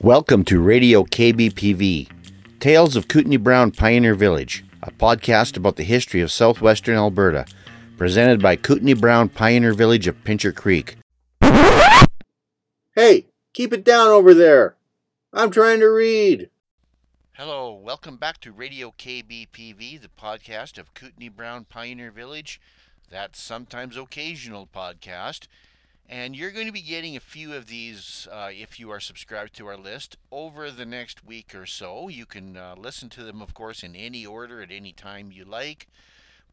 Welcome to Radio KBPV, Tales of Kootenai Brown Pioneer Village, a podcast about the history of southwestern Alberta, presented by Kootenai Brown Pioneer Village of Pincher Creek. Hey, keep it down over there. I'm trying to read. Hello, welcome back to Radio KBPV, the podcast of Kootenai Brown Pioneer Village, that sometimes occasional podcast. And you're going to be getting a few of these uh, if you are subscribed to our list over the next week or so. You can uh, listen to them, of course, in any order at any time you like.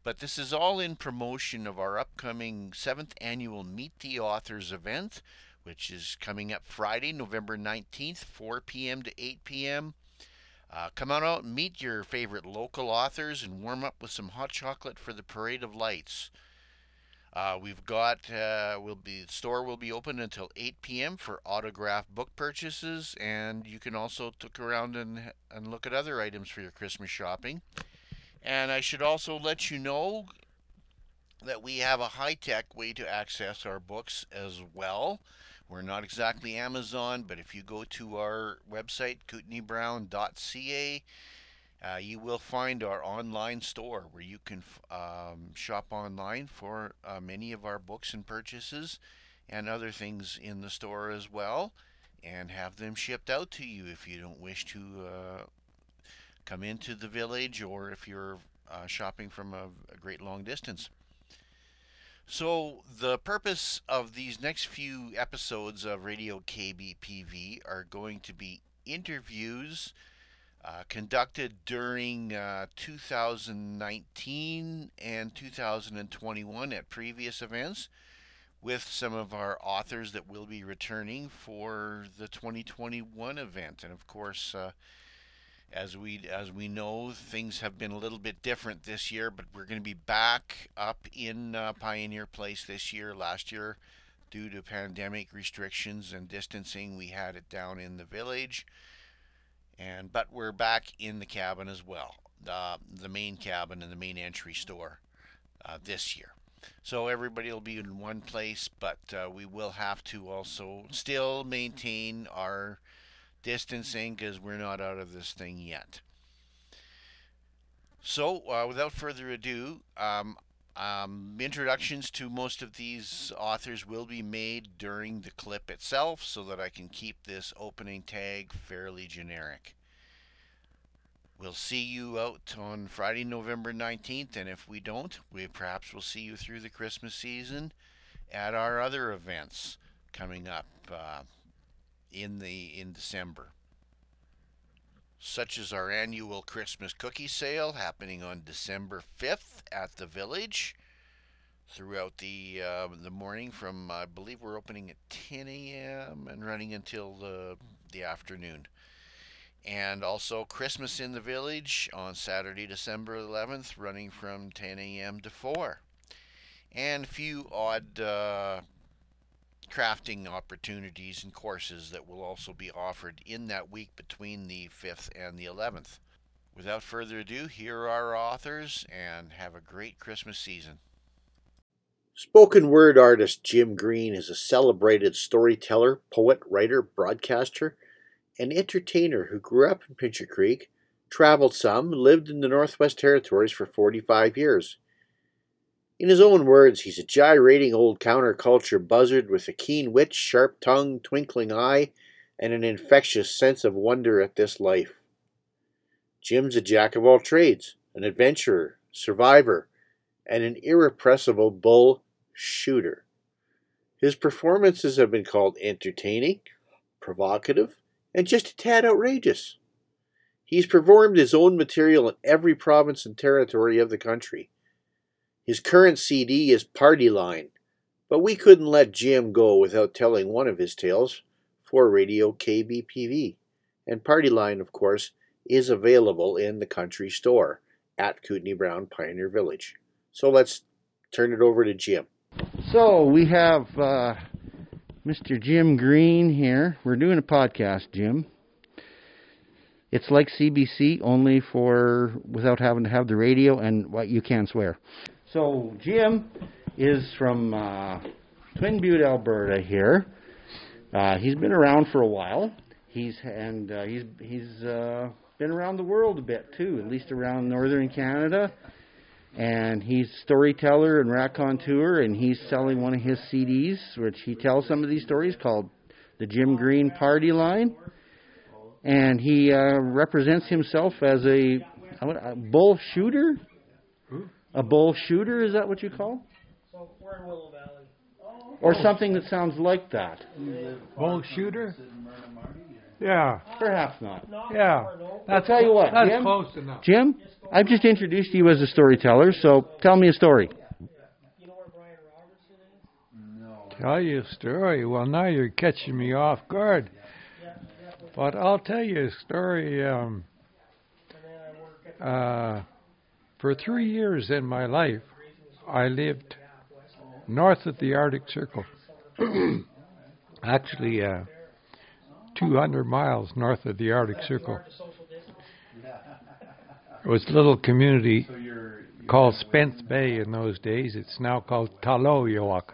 But this is all in promotion of our upcoming seventh annual Meet the Authors event, which is coming up Friday, November 19th, 4 p.m. to 8 p.m. Uh, come on out and meet your favorite local authors and warm up with some hot chocolate for the Parade of Lights. Uh, we've got uh, will be store will be open until 8 p.m. for autograph book purchases, and you can also look around and and look at other items for your Christmas shopping. And I should also let you know that we have a high-tech way to access our books as well. We're not exactly Amazon, but if you go to our website, kootenaibrown.ca, uh, you will find our online store where you can um, shop online for uh, many of our books and purchases and other things in the store as well and have them shipped out to you if you don't wish to uh, come into the village or if you're uh, shopping from a, a great long distance. So, the purpose of these next few episodes of Radio KBPV are going to be interviews uh, conducted during uh, 2019 and 2021 at previous events with some of our authors that will be returning for the 2021 event. And of course, uh, as we as we know, things have been a little bit different this year, but we're going to be back up in uh, Pioneer Place this year. Last year, due to pandemic restrictions and distancing, we had it down in the village and but we're back in the cabin as well, the the main cabin and the main entry store uh, this year. So everybody will be in one place, but uh, we will have to also still maintain our distancing because we're not out of this thing yet. So uh, without further ado, um, um, introductions to most of these authors will be made during the clip itself so that I can keep this opening tag fairly generic. We'll see you out on Friday, November 19th, and if we don't, we perhaps will see you through the Christmas season at our other events coming up uh, in the in December such as our annual Christmas cookie sale happening on December 5th at the Village throughout the uh, the morning from I believe we're opening at 10 a.m. and running until the the afternoon. And also Christmas in the Village on Saturday, December 11th, running from 10 a.m. to 4. And a few odd uh, crafting opportunities and courses that will also be offered in that week between the 5th and the 11th. Without further ado, here are our authors and have a great Christmas season. Spoken word artist Jim Green is a celebrated storyteller, poet, writer, broadcaster, and entertainer who grew up in Pincher Creek, traveled some, lived in the Northwest Territories for 45 years. In his own words, he's a gyrating old counterculture buzzard with a keen wit, sharp tongue, twinkling eye, and an infectious sense of wonder at this life. Jim's a jack of all trades, an adventurer, survivor, and an irrepressible bull shooter. His performances have been called entertaining, provocative, and just a tad outrageous. He's performed his own material in every province and territory of the country. His current CD is Party Line, but we couldn't let Jim go without telling one of his tales for Radio KBPV. And Party Line, of course, is available in the country store at Kootenai Brown Pioneer Village. So let's turn it over to Jim. So we have uh, Mr. Jim Green here. We're doing a podcast, Jim. It's like CBC, only for without having to have the radio and what you can swear. So Jim is from uh, Twin Butte, Alberta. Here, uh, he's been around for a while. He's and uh, he's he's uh, been around the world a bit too, at least around northern Canada. And he's storyteller and raconteur, and he's selling one of his CDs, which he tells some of these stories called the Jim Green Party Line. And he uh, represents himself as a, a bull shooter. A bull shooter, is that what you call? So we're in Willow Valley. Or something that sounds like that. Bull shooter? Yeah, Perhaps not. No, yeah. I'll tell you what, That's Jim. close enough. Jim, I've just introduced you as a storyteller, so tell me a story. You know where Brian Robertson is? Tell you a story. Well, now you're catching me off guard. But I'll tell you a story. Um, And then I work at uh, for three years in my life, I lived north of the Arctic Circle. Actually, uh, 200 miles north of the Arctic Circle. It was a little community called Spence Bay in those days. It's now called Taloyoak.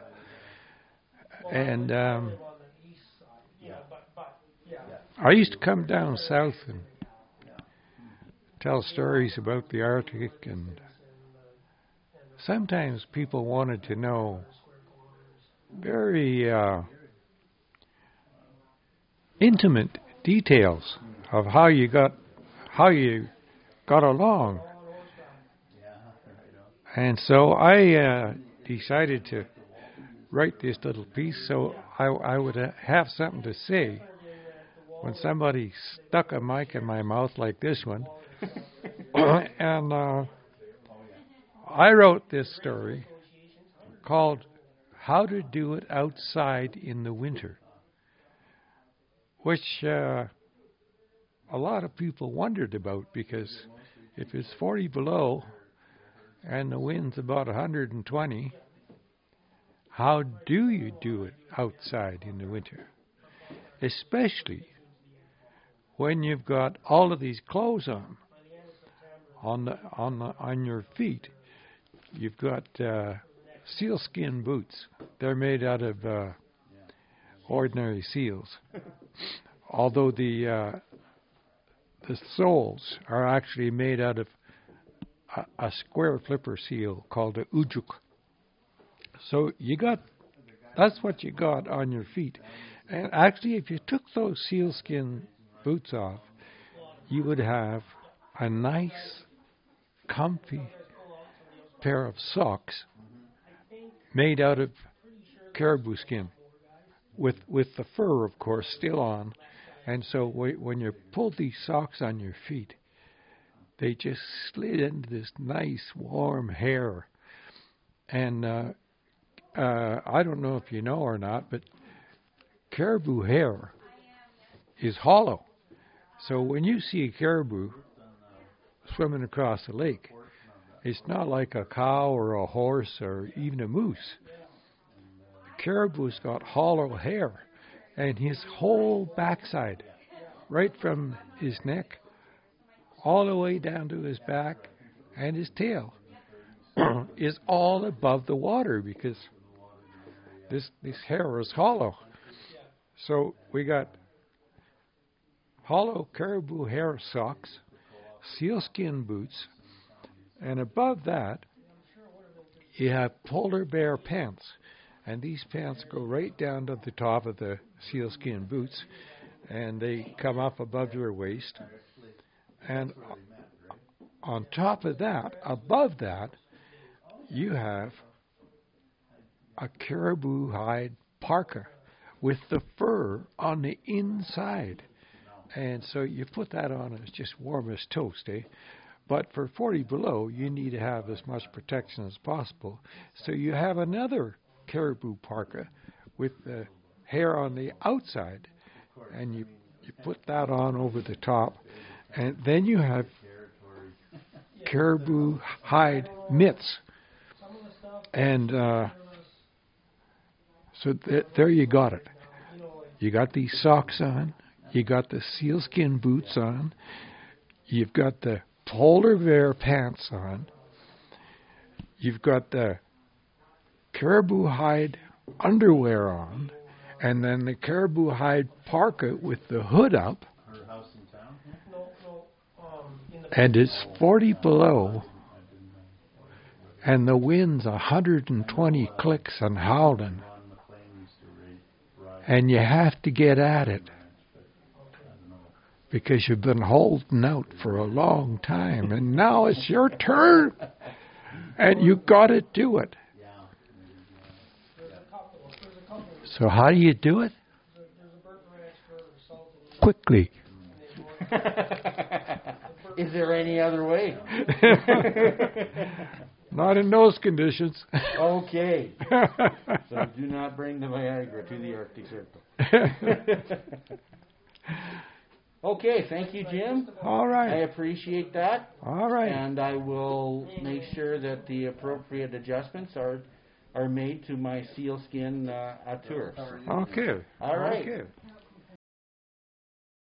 And um. I used to come down south and tell stories about the Arctic, and sometimes people wanted to know very uh, intimate details of how you got how you got along. And so I uh, decided to write this little piece so I, I would uh, have something to say when somebody stuck a mic in my mouth like this one. and uh, I wrote this story called How to Do It Outside in the Winter, which uh, a lot of people wondered about because if it's 40 below and the wind's about 120, how do you do it outside in the winter? Especially when you've got all of these clothes on, on the on the on your feet. You've got uh, sealskin boots. They're made out of uh, ordinary seals, although the uh, the soles are actually made out of a, a square flipper seal called a ujuk. So you got that's what you got on your feet. And actually, if you took those sealskin boots off, you would have a nice, comfy pair of socks made out of caribou skin, with with the fur, of course, still on. And so when you pulled these socks on your feet, they just slid into this nice warm hair. And uh, uh, I don't know if you know or not, but caribou hair is hollow. So when you see a caribou swimming across the lake, it's not like a cow or a horse or even a moose. The caribou's got hollow hair, and his whole backside, right from his neck all the way down to his back and his tail, is all above the water because this this hair is hollow. So we got hollow caribou hair socks, sealskin boots, and above that you have polar bear pants. And these pants go right down to the top of the sealskin boots, and they come up above your waist. And on top of that, above that, you have a caribou hide parka with the fur on the inside. And so you put that on, it's just warm as toast, eh? But for 40 below, you need to have as much protection as possible. So you have another caribou parka with the hair on the outside, and you, you put that on over the top. And then you have caribou hide mitts. And uh, so th- there you got it. You got these socks on, you got the sealskin boots on, you've got the polar bear pants on, you've got the caribou hide underwear on, and then the caribou hide parka with the hood up, and it's 40 below, and the wind's 120 clicks and howling, and you have to get at it because you've been holding out for a long time, and now it's your turn, and you got to do it. There's a couple, there's a couple, So how do you do it? there's a, there's a Burton Ranch further south of me, Quickly. and they go. Is there any other way? Not in those conditions. okay. So do not bring the Viagra to the Arctic Circle. okay, thank you, Jim. All I appreciate that, All right. and I will make sure that the appropriate adjustments are are made to my sealskin uh, tours. Okay. All right. Okay.